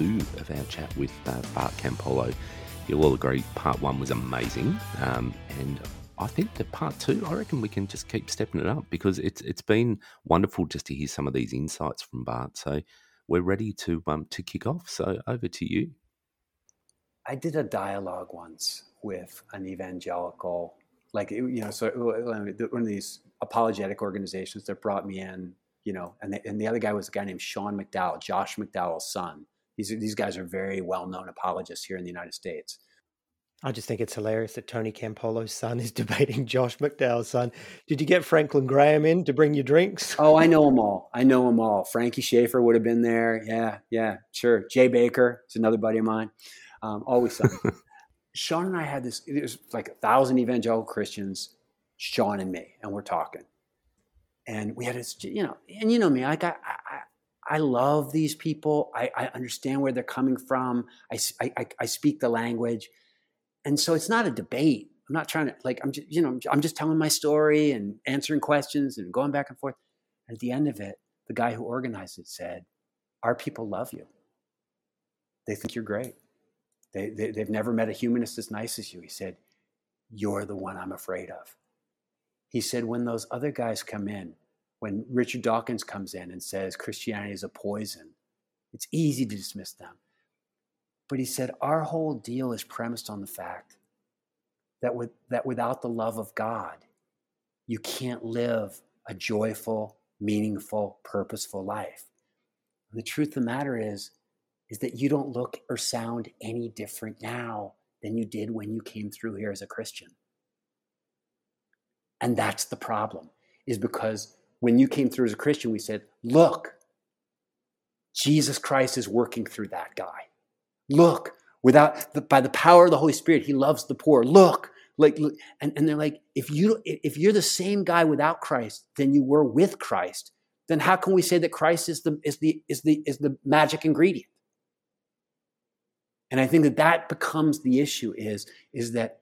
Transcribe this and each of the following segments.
two of our chat with uh, Bart Campolo. You'll all agree part one was amazing, um, and I think that part two, I reckon we can just keep stepping it up because it's it's been wonderful just to hear some of these insights from Bart. So we're ready to um, to kick off. So over to you. I did a dialogue once with an evangelical, like you know, so one of these apologetic organizations that brought me in you know, and the, and the other guy was a guy named Sean McDowell, Josh McDowell's son. These these guys are very well known apologists here in the United States. I just think it's hilarious that Tony Campolo's son is debating Josh McDowell's son. Did you get Franklin Graham in to bring you drinks? Oh, I know them all. I know them all. Franky Schaeffer would have been there. Yeah, yeah, sure. Jay Bakker is another buddy of mine. Um, always son. Sean and I had this. It was like a thousand evangelical Christians, Sean and me, and we're talking and we had this, you know, and you know me, like I, I, I love these people. I, I understand where they're coming from. I, I, I speak the language, and so it's not a debate. I'm not trying to like I'm just you know I'm just telling my story and answering questions and going back and forth. At the end of it, the guy who organized it said, "Our people love you. They think you're great. They, they they've never met a humanist as nice as you." He said, "You're the one I'm afraid of." He said, when those other guys come in, when Richard Dawkins comes in and says Christianity is a poison, it's easy to dismiss them. But he said, our whole deal is premised on the fact that, with, that without the love of God, you can't live a joyful, meaningful, purposeful life. And the truth of the matter is, is that you don't look or sound any different now than you did when you came through here as a Christian. And that's the problem, is because when you came through as a Christian, we said, look, Jesus Christ is working through that guy. Look, without the, by the power of the Holy Spirit, he loves the poor. Look, like, and, and they're like, if you if you're the same guy without Christ than you were with Christ, then how can we say that Christ is the is the is the is the magic ingredient? And I think that that becomes the issue is is that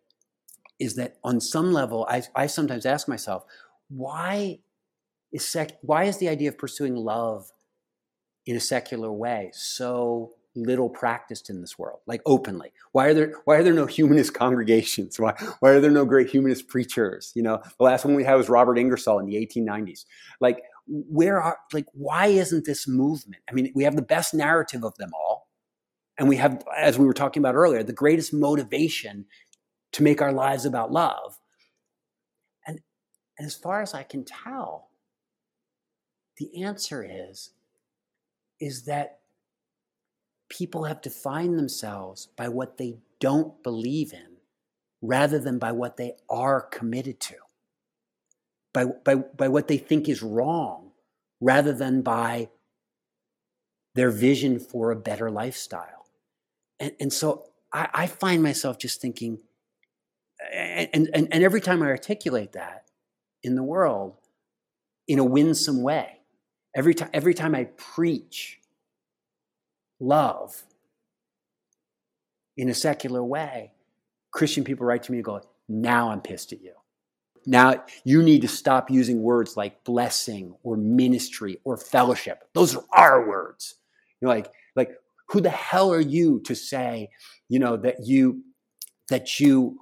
is that on some level, I, I sometimes ask myself, why is sec- why is the idea of pursuing love in a secular way so little practiced in this world, like openly? Why are there why are there no humanist congregations? Why why are there no great humanist preachers? You know, the last one we had was Robert Ingersoll in the 1890s. Like, where are like why isn't this movement? I mean, we have the best narrative of them all. And we have, as we were talking about earlier, the greatest motivation to make our lives about love. And, and as far as I can tell, the answer is, is that people have defined themselves by what they don't believe in rather than by what they are committed to, by, by, by what they think is wrong rather than by their vision for a better lifestyle. And, and so I, I find myself just thinking, and, and, and every time I articulate that in the world in a winsome way, every time, every time I preach love in a secular way, Christian people write to me and go, Now I'm pissed at you. Now you need to stop using words like blessing or ministry or fellowship. Those are our words. You're like, like, who the hell are you to say, you know, that you that you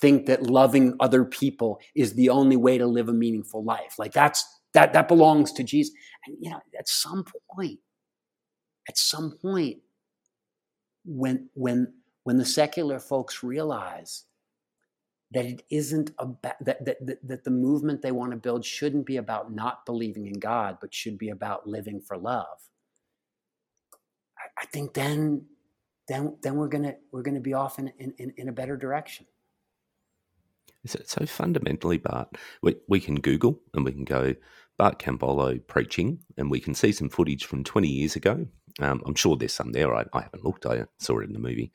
think that loving other people is the only way to live a meaningful life. Like that's that that belongs to Jesus. And you know, at some point, at some point, when when when the secular folks realize that it isn't about that, that, that, that the movement they want to build shouldn't be about not believing in God, but should be about living for love. I, I think then then then we're gonna we're gonna be off in, in, in a better direction. So, so fundamentally, Bart, we, we can Google and we can go Bart Campolo preaching, and we can see some footage from 20 years ago. Um, I'm sure there's some there. I, I haven't looked. I saw it in the movie.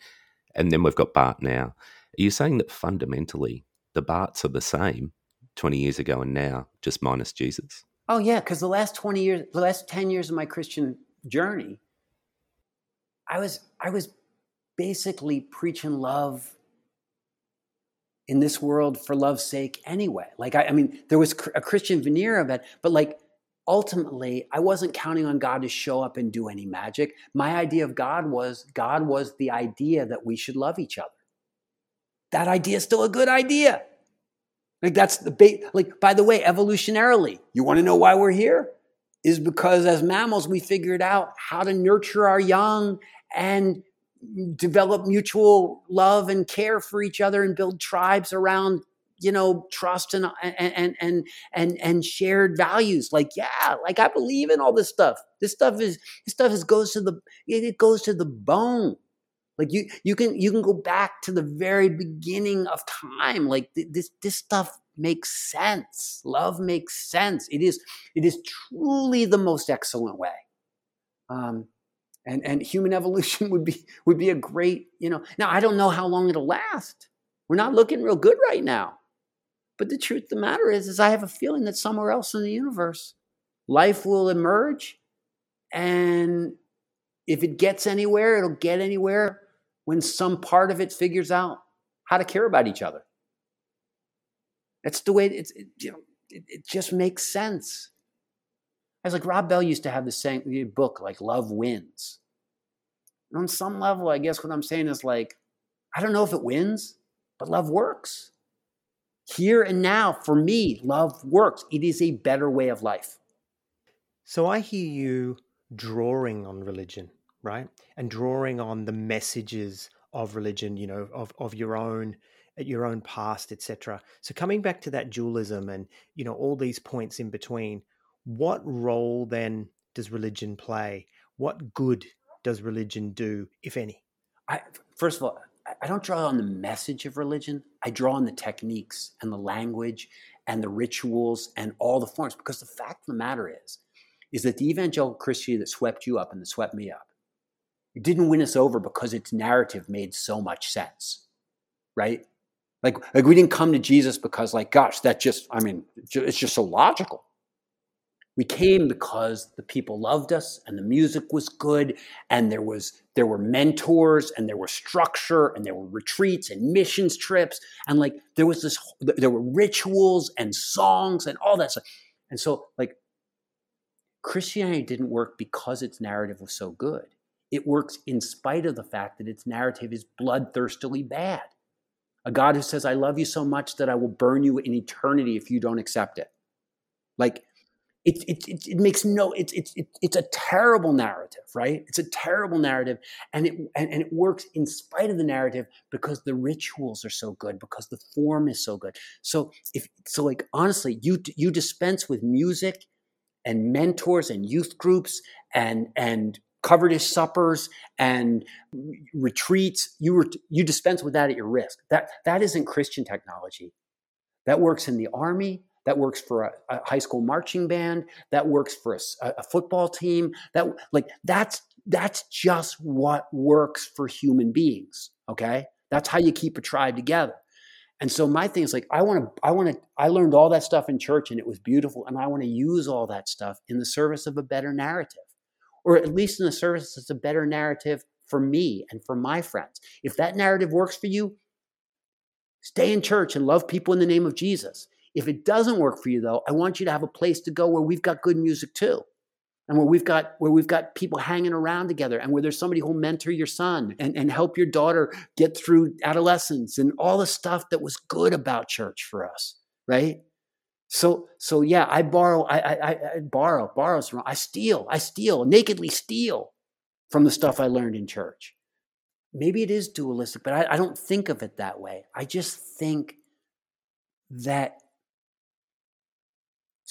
And then we've got Bart now. Are you saying that fundamentally the Barts are the same 20 years ago and now, just minus Jesus? Oh, yeah, because the last 20 years, the last 10 years of my Christian journey, I was, I was basically preaching love in this world for love's sake anyway. Like, I, I mean, there was a Christian veneer of it, but like, ultimately I wasn't counting on God to show up and do any magic. My idea of God was God was the idea that we should love each other. That idea is still a good idea. Like that's the bait. like by the way, evolutionarily, you want to know why we're here? Is because as mammals we figured out how to nurture our young and develop mutual love and care for each other and build tribes around you know trust and and and and and shared values. Like yeah like i believe in all this stuff. This stuff is this stuff is goes to the it goes to the bone. Like you you can you can go back to the very beginning of time. Like this this stuff makes sense. Love makes sense. It is it is truly the most excellent way. Um and and human evolution would be would be a great you know now i don't know how long it'll last. We're not looking real good right now. But the truth of the matter is is i have a feeling that somewhere else in the universe life will emerge and if it gets anywhere it'll get anywhere when some part of it figures out how to care about each other. That's the way it's it, you know it, it just makes sense I was like, Rob Bell used to have the same book, like Love Wins. And on some level, I guess what I'm saying is like, I don't know if it wins, but love works. Here and now, for me, love works. It is a better way of life. So I hear you drawing on religion, right? And drawing on the messages of religion, you know, of, of your own your own past, etc. So coming back to that dualism and you know all these points in between, what role then does religion play? What good does religion do, if any? I, first of all, I don't draw on the message of religion. I draw on the techniques and the language and the rituals and all the forms. Because the fact of the matter is, is that the evangelical Christianity that swept you up and that swept me up, it didn't win us over because its narrative made so much sense, right? Like, like we didn't come to Jesus because, like, gosh, that just, I mean, it's just so logical. We came because the people loved us and the music was good and there was there were mentors and there was structure and there were retreats and missions trips and like there was this there were rituals and songs and all that stuff. And so like Christianity didn't work because its narrative was so good. It works in spite of the fact that its narrative is bloodthirstily bad. A God who says, I love you so much that I will burn you in eternity if you don't accept it. Like it, it, it, it, makes no it's it's it's a terrible narrative right? It's a terrible narrative and it and, and it works in spite of the narrative because the rituals are so good because the form is so good. So if so like honestly you you dispense with music and mentors and youth groups and and covered suppers and retreats you were you dispense with that at your risk. That that isn't christian technology. That works in the army that works for a, a high school marching band. That works for a, a football team. That like that's that's just what works for human beings okay? That's how you keep a tribe together. And so my thing is like i want to i want to i learned all that stuff in church and it was beautiful and i want to use all that stuff in the service of a better narrative or at least in the service that's a better narrative for me and for my friends. If that narrative works for you stay in church and love people in the name of jesus if it doesn't work for you though, I want you to have a place to go where we've got good music too. And where we've got where we've got people hanging around together and where there's somebody who'll mentor your son and, and help your daughter get through adolescence and all the stuff that was good about church for us, right? So so yeah, I borrow, I I, I borrow, borrow I steal, I steal, nakedly steal from the stuff I learned in church. Maybe it is dualistic, but I, I don't think of it that way. I just think that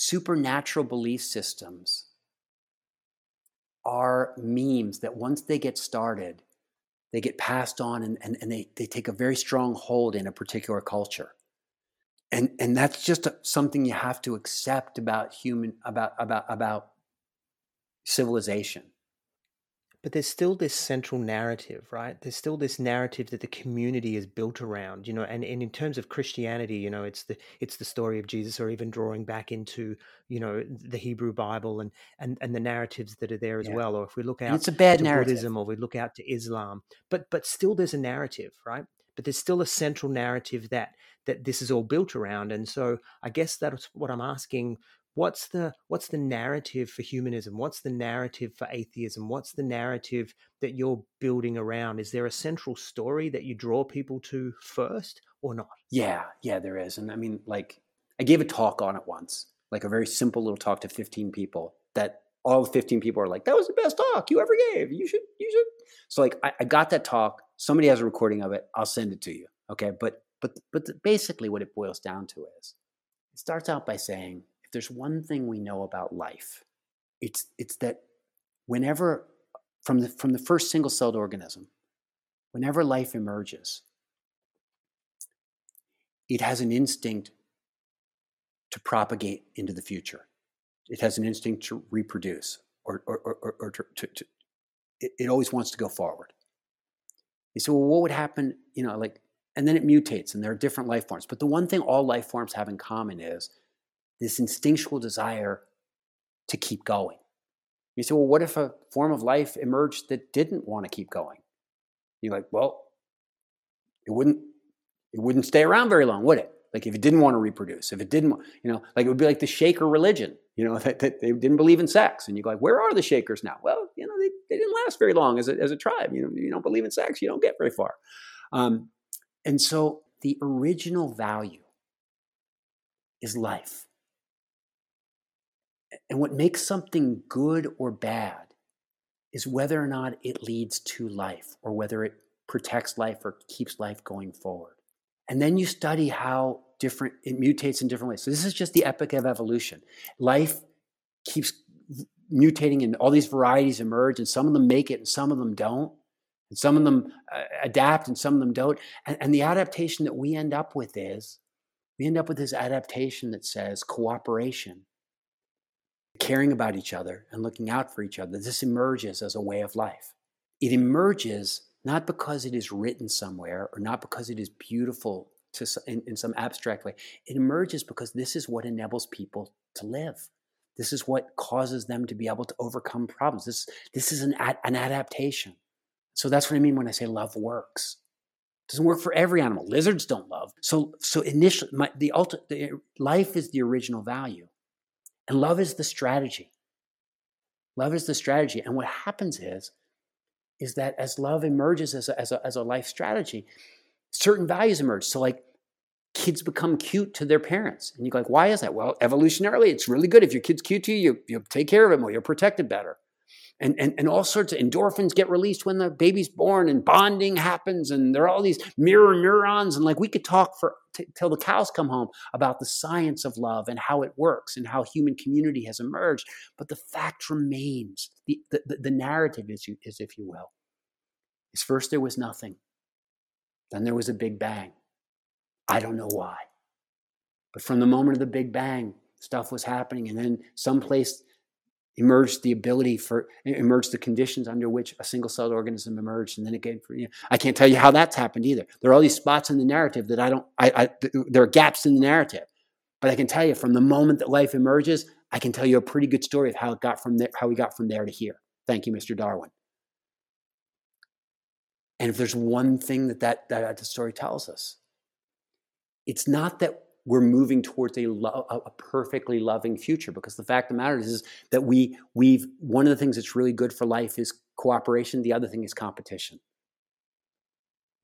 supernatural belief systems are memes that once they get started, they get passed on and, and, and they, they take a very strong hold in a particular culture. And, and that's just something you have to accept about human about about about civilization but there's still this central narrative, right? There's still this narrative that the community is built around, you know, and, and in terms of Christianity, you know, it's the it's the story of Jesus or even drawing back into, you know, the Hebrew Bible and and, and the narratives that are there as yeah. well. Or if we look out and it's a bad to narrative. Buddhism or we look out to Islam. But but still there's a narrative, right? But there's still a central narrative that that this is all built around. And so I guess that's what I'm asking what's the what's the narrative for humanism? What's the narrative for atheism? What's the narrative that you're building around? Is there a central story that you draw people to first or not? Yeah yeah there is and i mean like i gave a talk on it once like a very simple little talk to 15 people that all 15 people are like that was the best talk you ever gave. You should you should so like I, I got that talk somebody has a recording of it i'll send it to you okay? But but but basically what it boils down to is it starts out by saying if there's one thing we know about life, it's it's that whenever from the from the first single-celled organism, whenever life emerges, it has an instinct to propagate into the future. It has an instinct to reproduce, or or or, or to, to, to it, it always wants to go forward. You say, well, what would happen? You know, like, and then it mutates, and there are different life forms. But the one thing all life forms have in common is this instinctual desire to keep going. You say, well, what if a form of life emerged that didn't want to keep going? You're like, well, it wouldn't it wouldn't stay around very long, would it? Like if it didn't want to reproduce, if it didn't, you know, like it would be like the Shaker religion, you know, that, that they didn't believe in sex, and you go like, where are the Shakers now? Well, you know, they, they didn't last very long as a, as a tribe. You know, you don't believe in sex, you don't get very far. Um, and so the original value is life. And what makes something good or bad is whether or not it leads to life or whether it protects life or keeps life going forward. And then you study how different it mutates in different ways. So this is just the epic of evolution. Life keeps mutating and all these varieties emerge and some of them make it and some of them don't. And some of them uh, adapt and some of them don't. And, and the adaptation that we end up with is we end up with this adaptation that says cooperation caring about each other and looking out for each other, this emerges as a way of life. It emerges not because it is written somewhere or not because it is beautiful to, in, in some abstract way. It emerges because this is what enables people to live. This is what causes them to be able to overcome problems. This, this is an, ad, an adaptation. So that's what I mean when I say love works. It doesn't work for every animal. Lizards don't love. So, so initially, my, the, ulti- the life is the original value. And love is the strategy. Love is the strategy. And what happens is, is that as love emerges as a, as a, as a life strategy, certain values emerge. So, like, kids become cute to their parents. And you go, like, why is that? Well, evolutionarily, it's really good. If your kid's cute to you, you, you take care of it more, you're protected better and, and, and all sorts of endorphins get released when the baby's born and bonding happens and there are all these mirror neurons and like we could talk for t- till the cows come home about the science of love and how it works and how human community has emerged but the fact remains the, the, the narrative is, is if you will is first there was nothing then there was a big bang. I don't know why. But from the moment of the big bang stuff was happening and then someplace emerged the ability for emerged the conditions under which a single celled organism emerged and then again for you know, i can't tell you how that's happened either. There are all these spots in the narrative that i don't I, I there are gaps in the narrative. But i can tell you from the moment that life emerges i can tell you a pretty good story of how it got from there how we got from there to here. Thank you mr darwin. And if there's one thing that that, that the story tells us it's not that we're moving towards a, lo- a perfectly loving future because the fact of the matter is, is that we we've one of the things that's really good for life is cooperation the other thing is competition.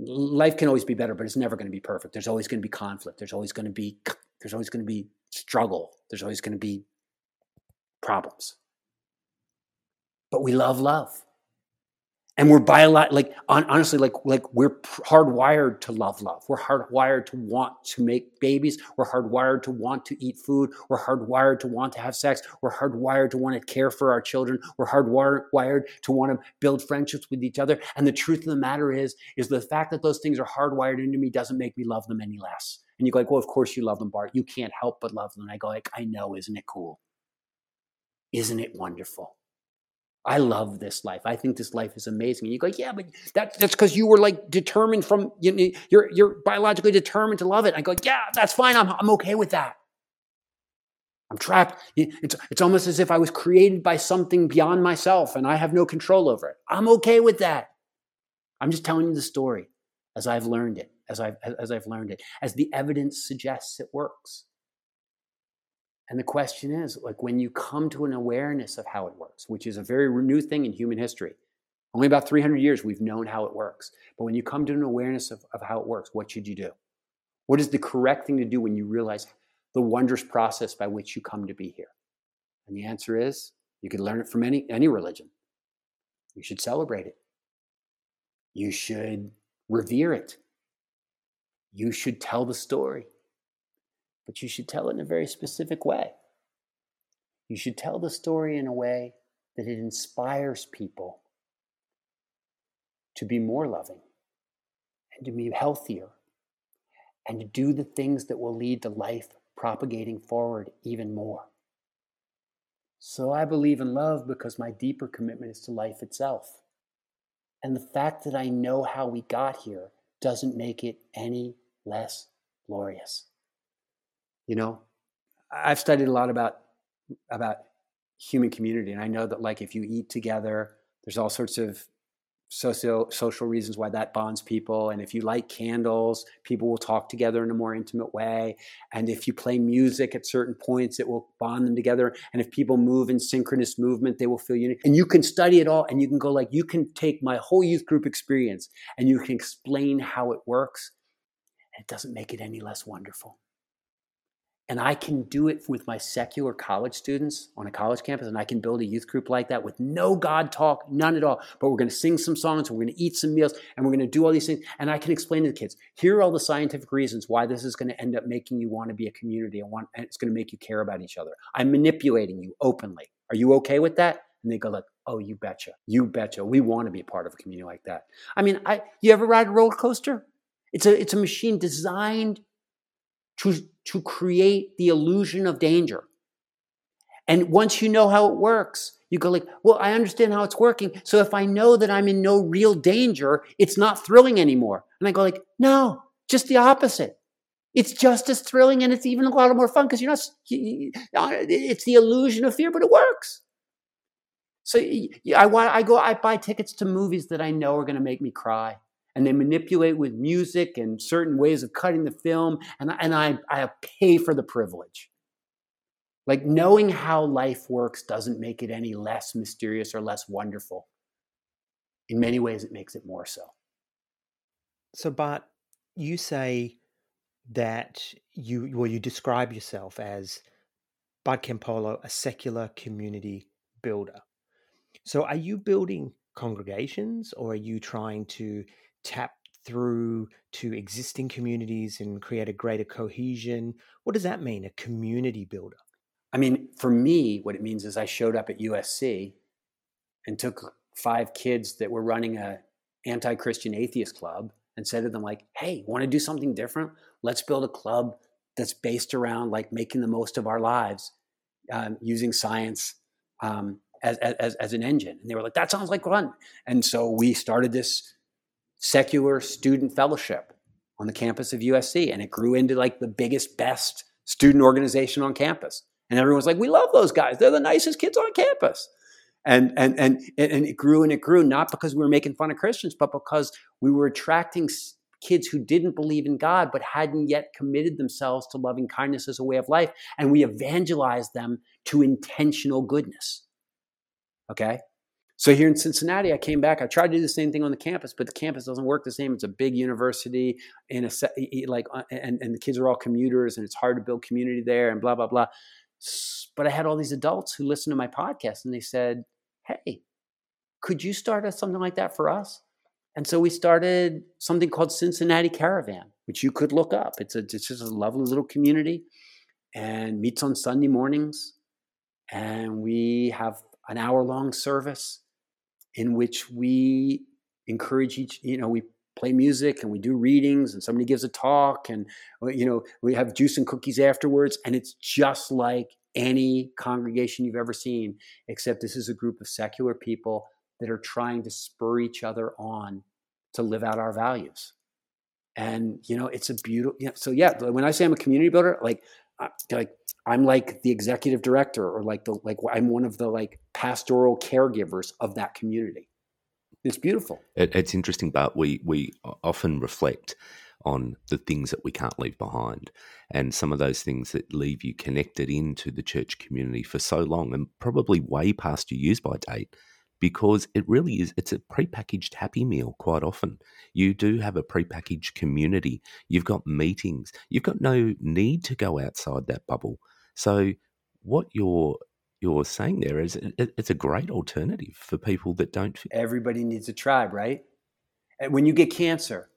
Life can always be better but it's never going to be perfect. There's always going to be conflict. There's always going to be there's always going to be struggle. There's always going to be problems. But we love love and we're biologically like honestly like like we're hardwired to love love. We're hardwired to want to make babies. We're hardwired to want to eat food. We're hardwired to want to have sex. We're hardwired to want to care for our children. We're hardwired to want to build friendships with each other. And the truth of the matter is is the fact that those things are hardwired into me doesn't make me love them any less. And you go like well of course you love them bart. You can't help but love them. And i go like i know. Isn't it cool? Isn't it wonderful I love this life. I think this life is amazing. And you go, yeah, but that, that's because you were like determined from, you, you're, you're biologically determined to love it. I go, yeah, that's fine. I'm, I'm okay with that. I'm trapped. It's, it's almost as if I was created by something beyond myself and I have no control over it. I'm okay with that. I'm just telling you the story as I've learned it, as I've, as I've learned it, as the evidence suggests it works. And the question is like when you come to an awareness of how it works, which is a very new thing in human history. Only about 300 years we've known how it works. But when you come to an awareness of, of how it works, what should you do? What is the correct thing to do when you realize the wondrous process by which you come to be here? And the answer is you could learn it from any, any religion. You should celebrate it. You should revere it. You should tell the story but you should tell it in a very specific way. You should tell the story in a way that it inspires people to be more loving and to be healthier and to do the things that will lead to life propagating forward even more. So I believe in love because my deeper commitment is to life itself. And the fact that I know how we got here doesn't make it any less glorious. You know, I've studied a lot about about human community, and I know that like if you eat together, there's all sorts of socio social reasons why that bonds people and if you light candles people will talk together in a more intimate way and if you play music at certain points it will bond them together and if people move in synchronous movement they will feel unique and you can study it all and you can go like you can take my whole youth group experience and you can explain how it works and it doesn't make it any less wonderful and I can do it with my secular college students on a college campus, and I can build a youth group like that with no God talk, none at all. But we're going to sing some songs, we're going to eat some meals, and we're going to do all these things. And I can explain to the kids here are all the scientific reasons why this is going to end up making you want to be a community and, want, and it's going to make you care about each other. I'm manipulating you openly. Are you okay with that? And they go like, "Oh, you betcha, you betcha. We want to be part of a community like that." I mean, I you ever ride a roller coaster? It's a it's a machine designed to, to create the illusion of danger. And once you know how it works, you go like, well, I understand how it's working. So if I know that I'm in no real danger, it's not thrilling anymore. And I go like, no, just the opposite. It's just as thrilling and it's even a lot more fun because you're not, it's the illusion of fear, but it works. So I want, I go, I buy tickets to movies that I know are going to make me cry and they manipulate with music and certain ways of cutting the film, and, and I, I pay for the privilege. Like knowing how life works doesn't make it any less mysterious or less wonderful. In many ways, it makes it more so. So, Bart, you say that you well, you describe yourself as Bart Campolo, a secular community builder. So, are you building congregations, or are you trying to tap through to existing communities and create a greater cohesion? What does that mean, a community builder? I mean, for me, what it means is I showed up at USC and took five kids that were running a anti-Christian atheist club and said to them like, "Hey, want to do something different? Let's build a club that's based around like making the most of our lives um, using science um, as, as as an engine." And they were like, "That sounds like fun." And so we started this secular student fellowship on the campus of USC. And it grew into like the biggest, best student organization on campus. And everyone's like, we love those guys. They're the nicest kids on campus. And, and, and, and it grew and it grew, not because we were making fun of Christians, but because we were attracting kids who didn't believe in God, but hadn't yet committed themselves to loving kindness as a way of life. And we evangelized them to intentional goodness. Okay? So here in Cincinnati, I came back. I tried to do the same thing on the campus, but the campus doesn't work the same. It's a big university, in a like, uh, and and the kids are all commuters, and it's hard to build community there, and blah blah blah. But I had all these adults who listened to my podcast, and they said, "Hey, could you start something like that for us?" And so we started something called Cincinnati Caravan, which you could look up. It's a it's just a lovely little community, and meets on Sunday mornings, and we have an hour long service in which we encourage each, you know, we play music and we do readings and somebody gives a talk and, uh, you know, we have juice and cookies afterwards. And it's just like any congregation you've ever seen, except this is a group of secular people that are trying to spur each other on to live out our values. And, you know, it's a beautiful, so yeah, when I say I'm a community builder, like, like I'm like the executive director or like the like I'm one of the like pastoral caregivers of that community. It's beautiful. It, it's interesting, but we we often reflect on the things that we can't leave behind and some of those things that leave you connected into the church community for so long and probably way past your use by date because it really is it's a prepackaged happy meal quite often. You do have a prepackaged community. You've got meetings. You've got no need to go outside that bubble. So what you're you're saying there is it, it's a great alternative for people that don't everybody needs a tribe right? And when you get cancer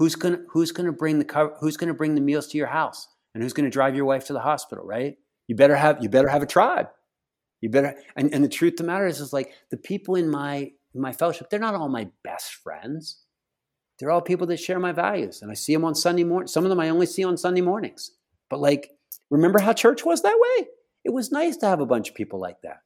who's going to who's going to bring the who's going to bring the meals to your house? And who's going to drive your wife to the hospital right? You better have you better have a tribe you better and, and the truth of the matter is is like the people in my in my fellowship, they're not all my best friends. They're all people that share my values. And I see them on Sunday morning. Some of them I only see on Sunday mornings. But like, remember how church was that way? It was nice to have a bunch of people like that.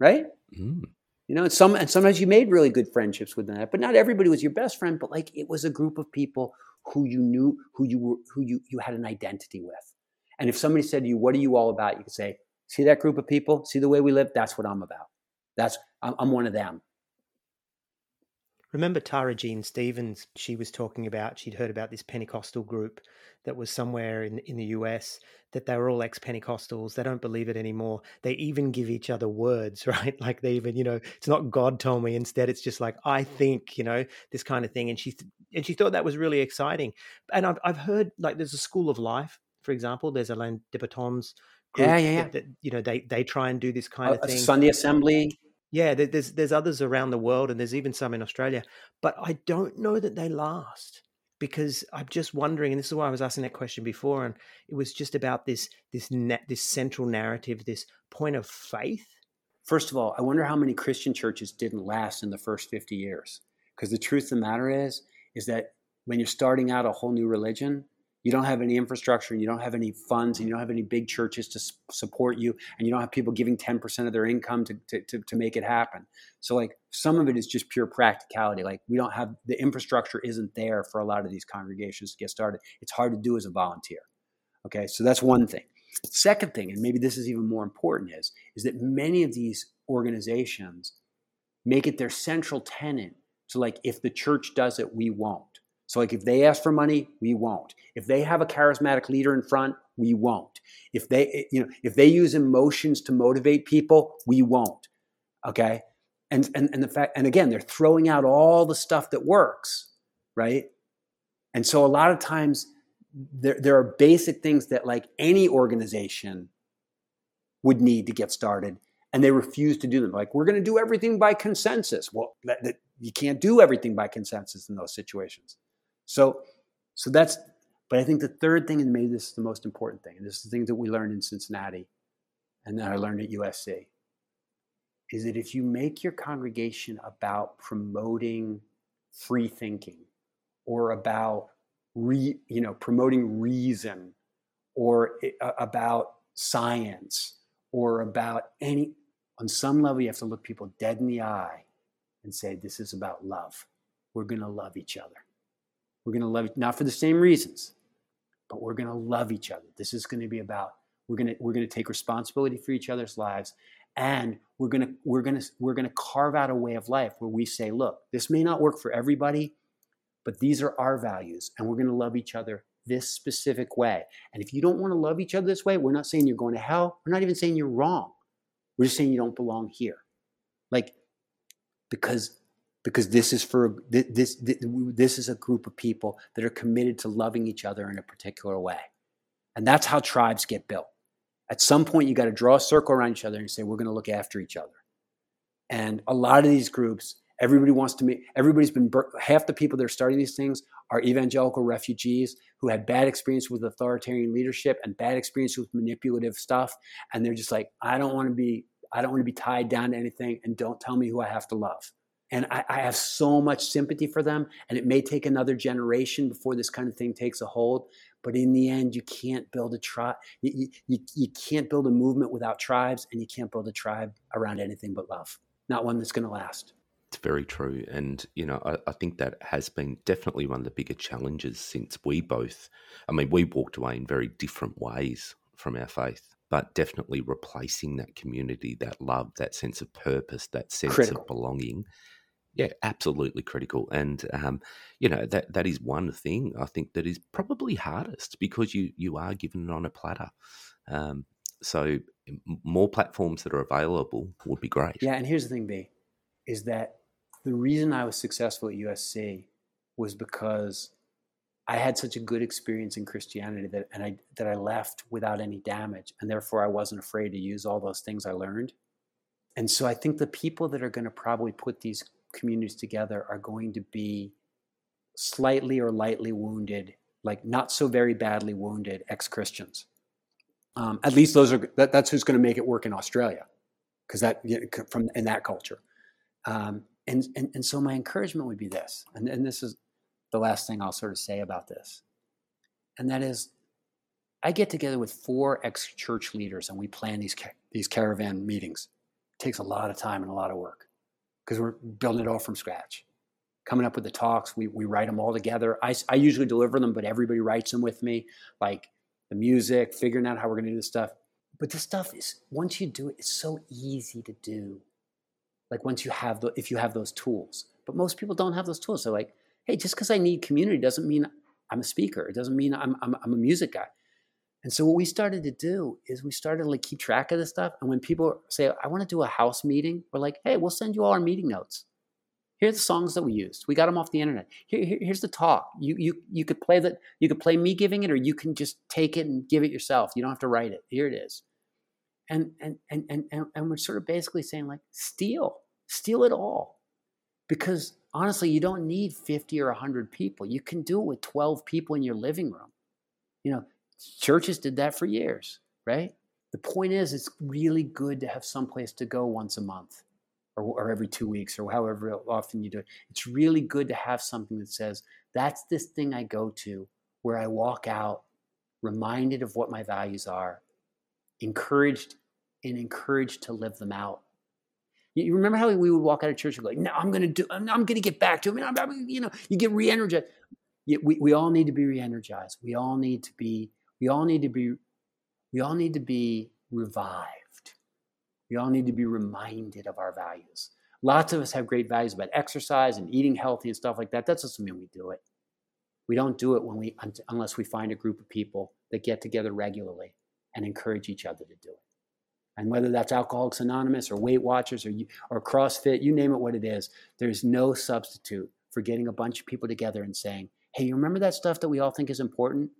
Right? Mm. You know, and some and sometimes you made really good friendships with that, but not everybody was your best friend, but like it was a group of people who you knew, who you were, who you you had an identity with. And if somebody said to you, What are you all about? You could say, See that group of people? See the way we live? That's what I'm about. That's I'm one of them. Remember Tara Jean Stevens? She was talking about she'd heard about this Pentecostal group that was somewhere in in the US that they were all ex Pentecostals. They don't believe it anymore. They even give each other words, right? Like they even, you know, it's not God told me. Instead, it's just like I think, you know, this kind of thing. And she and she thought that was really exciting. And I've I've heard like there's a school of life, for example. There's Alain de Botton's yeah, yeah, yeah. That, that, you know, they they try and do this kind uh, of thing. Sunday assembly. Yeah, there's there's others around the world, and there's even some in Australia. But I don't know that they last because I'm just wondering, and this is why I was asking that question before, and it was just about this this net this central narrative, this point of faith. First of all, I wonder how many Christian churches didn't last in the first 50 years. Because the truth of the matter is, is that when you're starting out a whole new religion, you don't have any infrastructure and you don't have any funds and you don't have any big churches to support you and you don't have people giving 10% of their income to, to, to, to make it happen. So like some of it is just pure practicality like we don't have the infrastructure isn't there for a lot of these congregations to get started. It's hard to do as a volunteer okay? So that's one thing. Second thing and maybe this is even more important is is that many of these organizations make it their central tenet to like if the church does it we won't so, like, if they ask for money, we won't. If they have a charismatic leader in front, we won't. If they, eh, you know, if they use emotions to motivate people, we won't. Okay, and and and the fact, and again, they're throwing out all the stuff that works, right? And so, a lot of times, there there are basic things that like any organization would need to get started, and they refuse to do them. Like, we're going to do everything by consensus. Well, that, that, you can't do everything by consensus in those situations. So, so that's, but I think the third thing, and maybe this is the most important thing, and this is the thing that we learned in Cincinnati and that I learned at USC, is that if you make your congregation about promoting free thinking or about re, you know, promoting reason or uh, about science or about any, on some level, you have to look people dead in the eye and say, this is about love. We're going to love each other. We're going to love, not for the same reasons, but we're going to love each other. This is going to be about we're going to we're going to take responsibility for each other's lives, and we're going to we're going to we're going to carve out a way of life where we say, look, this may not work for everybody, but these are our values, and we're going to love each other this specific way. And if you don't want to love each other this way, we're not saying you're going to hell. We're not even saying you're wrong. We're just saying you don't belong here. Like, because because this is for this, this is a group of people that are committed to loving each other in a particular way. And that's how tribes get built. At some point you got to draw a circle around each other and say we're going to look after each other. And a lot of these groups everybody wants to make everybody's been half the people that are starting these things are evangelical refugees who had bad experience with authoritarian leadership and bad experience with manipulative stuff. And they're just like i don't want to be i don't want to be tied down to anything and don't tell me who i have to love and I, I, have so much sympathy for them. And it may take another generation before this kind of thing takes a hold. But in the end, you can't build a tribe. You, you, you can't build a movement without tribes, and you can't build a tribe around anything but love. Not one that's going to last. It's very true. And, you know, I, I, think that has been definitely one of the bigger challenges since we both, I mean, we walked away in very different ways from our faith but definitely replacing that community, that love, that sense of purpose, that sense Critical. of belonging Yeah, absolutely critical, and um, you know that that is one thing I think that is probably hardest because you you are given it on a platter. Um, so more platforms that are available would be great. Yeah, and here's the thing, B, is that the reason I was successful at USC was because I had such a good experience in Christianity that and I that I left without any damage, and therefore I wasn't afraid to use all those things I learned. And so I think the people that are going to probably put these communities together are going to be slightly or lightly wounded, like not so very badly wounded ex Christians. Um, at least those are that, that's who's going to make it work in Australia, because that you know, from in that culture. Um, and, and and so my encouragement would be this, and, and this is the last thing I'll sort of say about this, and that is, I get together with four ex church leaders and we plan these these caravan meetings. It takes a lot of time and a lot of work because we're building it all from scratch. Coming up with the talks, we, we write them all together. I, I usually deliver them, but everybody writes them with me, like the music, figuring out how we're going to do this stuff. But this stuff is, once you do it, it's so easy to do. Like once you have the, if you have those tools. But most people don't have those tools. So like, hey, just because I need community doesn't mean I'm a speaker. It doesn't mean I'm, I'm, I'm a music guy. And so what we started to do is we started to like keep track of this stuff. And when people say, I want to do a house meeting, we're like, hey, we'll send you all our meeting notes. Here are the songs that we used. We got them off the internet. Here, here, here's the talk. You, you, you could play that. You could play me giving it, or you can just take it and give it yourself. You don't have to write it. Here it is. And and and and and, and we're sort of basically saying like, steal, steal it all, because honestly, you don't need 50 or 100 people. You can do it with 12 people in your living room. You know, Churches did that for years, right? The point is, it's really good to have some place to go once a month or, or every two weeks or however often you do it. It's really good to have something that says, that's this thing I go to where I walk out reminded of what my values are, encouraged and encouraged to live them out. You remember how we would walk out of church and go, "No, I'm going to do. I'm, going to get back to it." I mean, you know, you get re-energized. We we all need to be re-energized. We all need to be we all need to be we all need to be revived. We all need to be reminded of our values. Lots of us have great values about exercise and eating healthy and stuff like that. That doesn't mean we do it. We don't do it when we unless we find a group of people that get together regularly and encourage each other to do it. And whether that's Alcoholics Anonymous or Weight Watchers or, or CrossFit, you name it what it is, there's no substitute for getting a bunch of people together and saying, hey, you remember that stuff that we all think is important?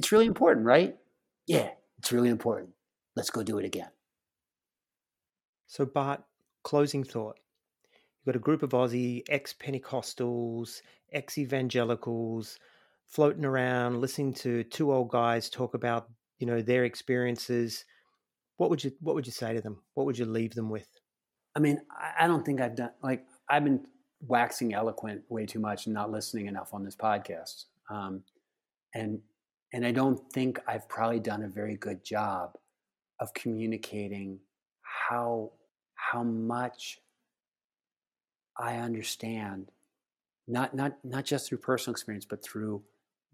It's really important, right? Yeah, it's really important. Let's go do it again. So, Bart, closing thought. You've got a group of Aussie ex Pentecostals, ex evangelicals floating around, listening to two old guys talk about, you know, their experiences. What would you What would you say to them? What would you leave them with? I mean, I don't think I've done like I've been waxing eloquent way too much and not listening enough on this podcast. Um, and and I don't think I've probably done a very good job of communicating how how much I understand, not not not just through personal experience, but through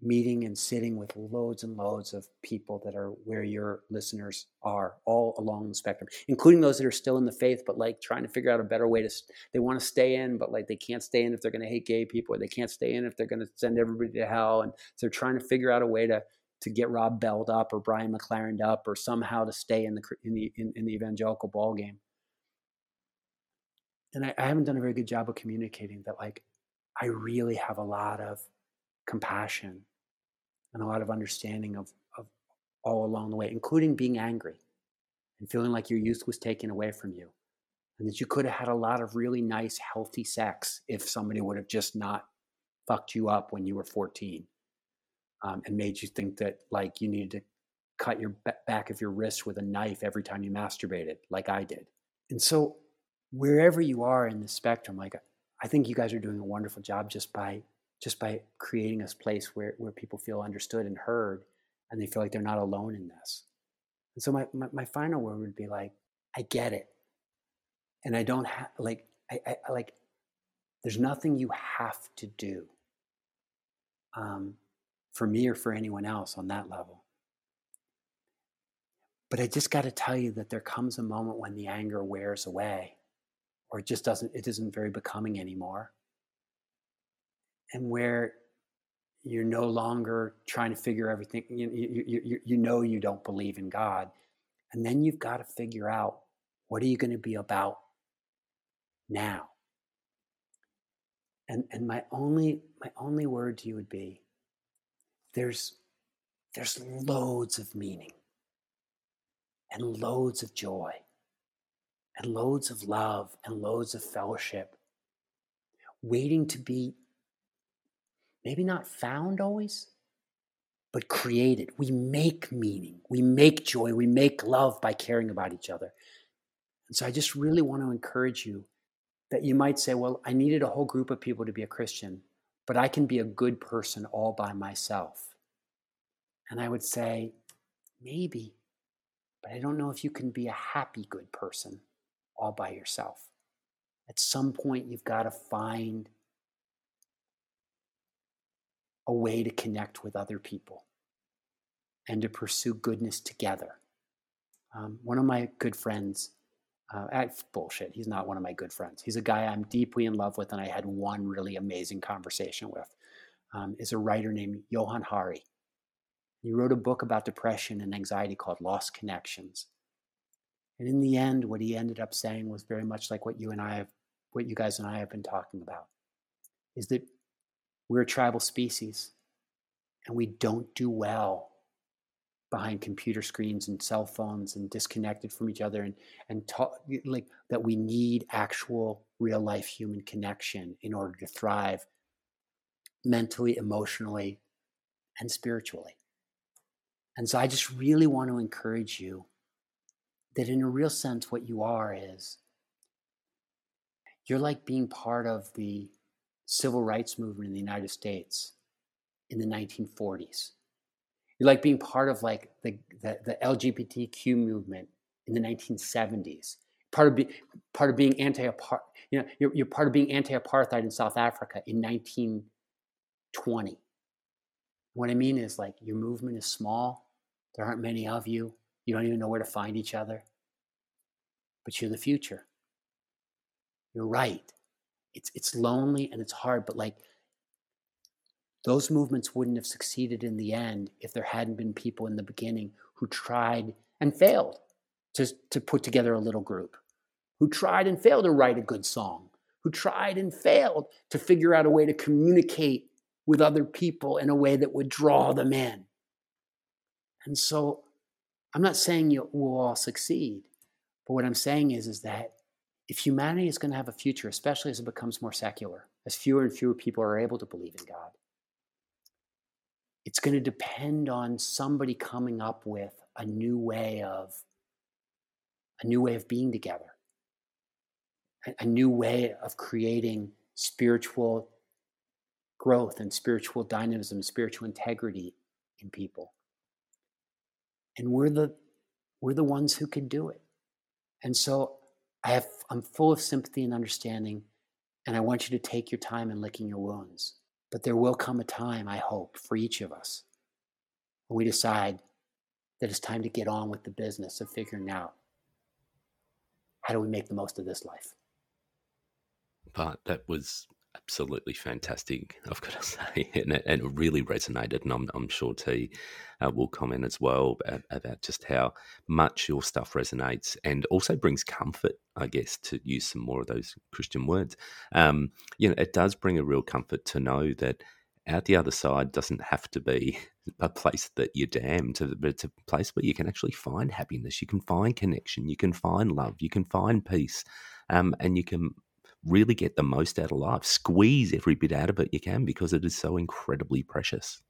meeting and sitting with loads and loads of people that are where your listeners are all along the spectrum including those that are still in the faith but like trying to figure out a better way to they want to stay in but like they can't stay in if they're going to hate gay people or they can't stay in if they're going to send everybody to hell and they're trying to figure out a way to to get Rob Bell'd up or Brian McLaren up or somehow to stay in the in the in, in the evangelical ball game and I, I haven't done a very good job of communicating that like I really have a lot of compassion and a lot of understanding of, of all along the way, including being angry and feeling like your youth was taken away from you. And that you could have had a lot of really nice, healthy sex if somebody would have just not fucked you up when you were 14 um, and made you think that like you needed to cut your back of your wrist with a knife every time you masturbated, like I did. And so, wherever you are in the spectrum, like I think you guys are doing a wonderful job just by just by creating a place where, where people feel understood and heard and they feel like they're not alone in this. And so my, my, my final word would be like, I get it. And I don't have like I, I like there's nothing you have to do um, for me or for anyone else on that level. But I just got to tell you that there comes a moment when the anger wears away or it just doesn't it isn't very becoming anymore and where you're no longer trying to figure everything you, you, you, you know you don't believe in god and then you've got to figure out what are you going to be about now? And and my only my only word to you would be there's there's loads of meaning and loads of joy and loads of love and loads of fellowship waiting to be maybe not found always but created we make meaning. We make joy. We make love by caring about each other. And so i just really want to encourage you that you might say well i needed a whole group of people to be a christian but i can be a good person all by myself. And i would say maybe but I don't know if you can be a happy, good person all by yourself. At some point, you've got to find a way to connect with other people and to pursue goodness together. Um, one of my good friends, uh, bullshit, he's not one of my good friends. He's a guy I'm deeply in love with, and I had one really amazing conversation with. Um, is a writer named Johann Hari. He wrote a book about depression and anxiety called Lost Connections. And in the end, what he ended up saying was very much like what you and I have, what you guys and I have been talking about, is that we're a tribal species and we don't do well behind computer screens and cell phones and disconnected from each other and and talk, like that we need actual real life human connection in order to thrive mentally emotionally and spiritually. And so I just really want to encourage you that, in a real sense, what you are is you're like being part of the civil rights movement in the United States in the 1940s. You're like being part of like the, the, the LGBTQ movement in the 1970s. Part of, be, part of being anti-apartheid, you know, you're, you're part of being anti-apartheid in South Africa in 1920. What I mean is like your movement is small, there aren't many of you. You don't even know where to find each other. But you're the future. You're right. It's, it's lonely and it's hard, but like those movements wouldn't have succeeded in the end if there hadn't been people in the beginning who tried and failed to, to put together a little group, who tried and failed to write a good song, who tried and failed to figure out a way to communicate with other people in a way that would draw them in. And so I'm not saying you will all succeed, but what I'm saying is, is that if humanity is going to have a future, especially as it becomes more secular, as fewer and fewer people are able to believe in God, it's going to depend on somebody coming up with a new way of a new way of being together, a, new way of creating spiritual growth and spiritual dynamism, spiritual integrity in people. And we're the we're the ones who can do it. And so i have i'm full of sympathy and understanding and i want you to take your time in licking your wounds but there will come a time i hope for each of us when we decide that it's time to get on with the business of figuring out how do we make the most of this life. But that was absolutely fantastic, I've got to say, and it, and it really resonated. And I'm, I'm sure T uh, will comment as well about, just how much your stuff resonates and also brings comfort, I guess, to use some more of those Christian words. Um, you know, it does bring a real comfort to know that out the other side doesn't have to be a place that you're damned, but it's a place where you can actually find happiness, you can find connection, you can find love, you can find peace, um, and you can really get the most out of life. Squeeze every bit out of it you can because it is so incredibly precious.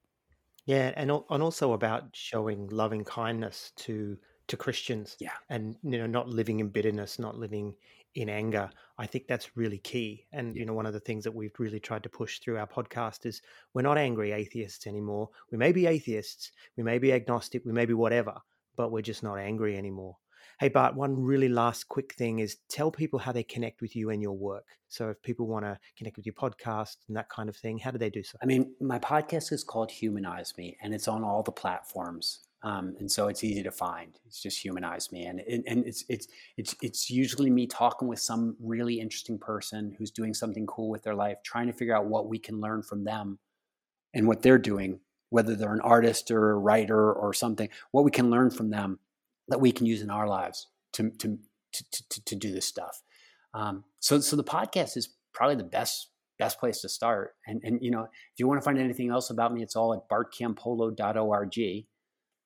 Yeah, and and also about showing loving kindness to to Christians. Yeah, and you know, not living in bitterness, not living in anger. I think that's really key. And yeah. you know, one of the things that we've really tried to push through our podcast is we're not angry atheists anymore. We may be atheists, we may be agnostic, we may be whatever, but we're just not angry anymore. Hey, Bart, one really last quick thing is tell people how they connect with you and your work. So if people want to connect with your podcast and that kind of thing, how do they do so? I mean, my podcast is called Humanize Me, and it's on all the platforms. Um, and so it's easy to find. It's just humanize me, and and, it's it's it's it's usually me talking with some really interesting person who's doing something cool with their life, trying to figure out what we can learn from them, and what they're doing, whether they're an artist or a writer or something, what we can learn from them that we can use in our lives to to to to, to do this stuff. Um, so so the podcast is probably the best best place to start. And and you know if you want to find anything else about me, it's all at bartcampolo.org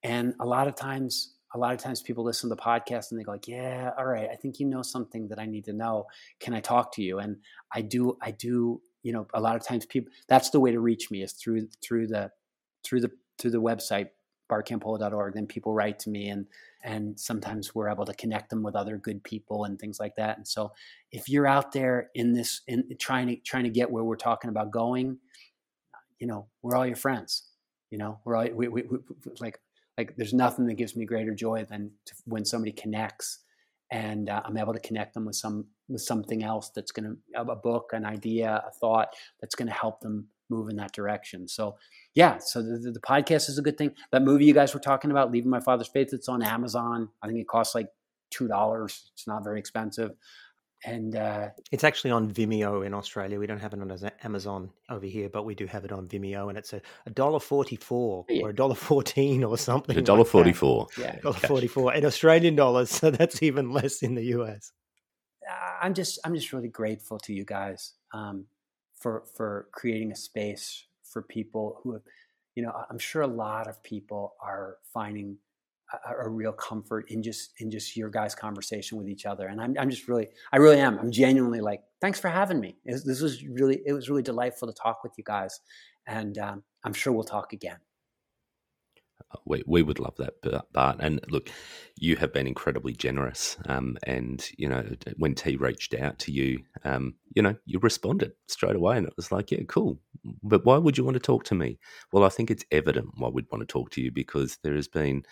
and a lot of times, a lot of times people listen to the podcast and they go like, yeah, all right, I think you know something that I need to know. Can I talk to you? And I do, I do, you know, a lot of times people, that's the way to reach me is through, through the, through the, through the website, bartcampolo.org. Then people write to me and, and sometimes we're able to connect them with other good people and things like that. And so if you're out there in this, in trying to, trying to get where we're talking about going, you know, we're all your friends, you know, we're all, we, we, we like, like there's nothing that gives me greater joy than to, when somebody connects and uh, I'm able to connect them with some with something else that's going to a book, an idea, a thought that's going to help them move in that direction. So, yeah, so the, the, podcast is a good thing. That movie you guys were talking about, Leaving My Father's Faith, it's on Amazon. I think it costs like two dollars. It's not very expensive and uh, it's actually on Vimeo in Australia. We don't have it on Amazon over here, but we do have it on Vimeo, and it's a dollar forty four yeah. or a dollar fourteen or something. A dollar like forty four. Yeah, dollar forty four in Australian dollars. So that's even less in the US. I'm just I'm just really grateful to you guys um, for for creating a space for people who have, you know, I'm sure a lot of people are finding a, a, real comfort in just in just your guys' conversation with each other. And I'm I'm just really I really am. I'm genuinely like thanks for having me. This was really it was really delightful to talk with you guys, and um, I'm sure we'll talk again. We, we would love that, Bart. And look, you have been incredibly generous. Um, and, you know, when T reached out to you, um, you know, you responded straight away. And it was like, yeah, cool. But why would you want to talk to me? Well, I think it's evident why we'd want to talk to you because there has been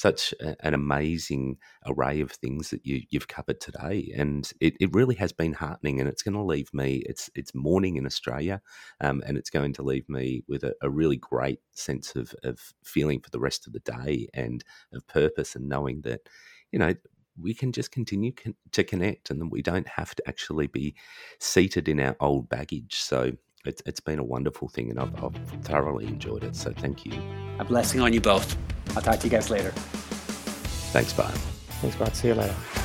such a, an amazing array of things that you, you've covered today, and it, it really has been heartening. And it's going to leave me. It's it's morning in Australia, um, and it's going to leave me with a, a really great sense of of feeling for the rest of the day and of purpose, and knowing that you know we can just continue con- to connect and that we don't have to actually be seated in our old baggage. So it's, it's been a wonderful thing and I've, I've thoroughly enjoyed it. So thank you. A blessing on you both. I'll talk to you guys later. Thanks, Bob. Thanks, Bob. See you later.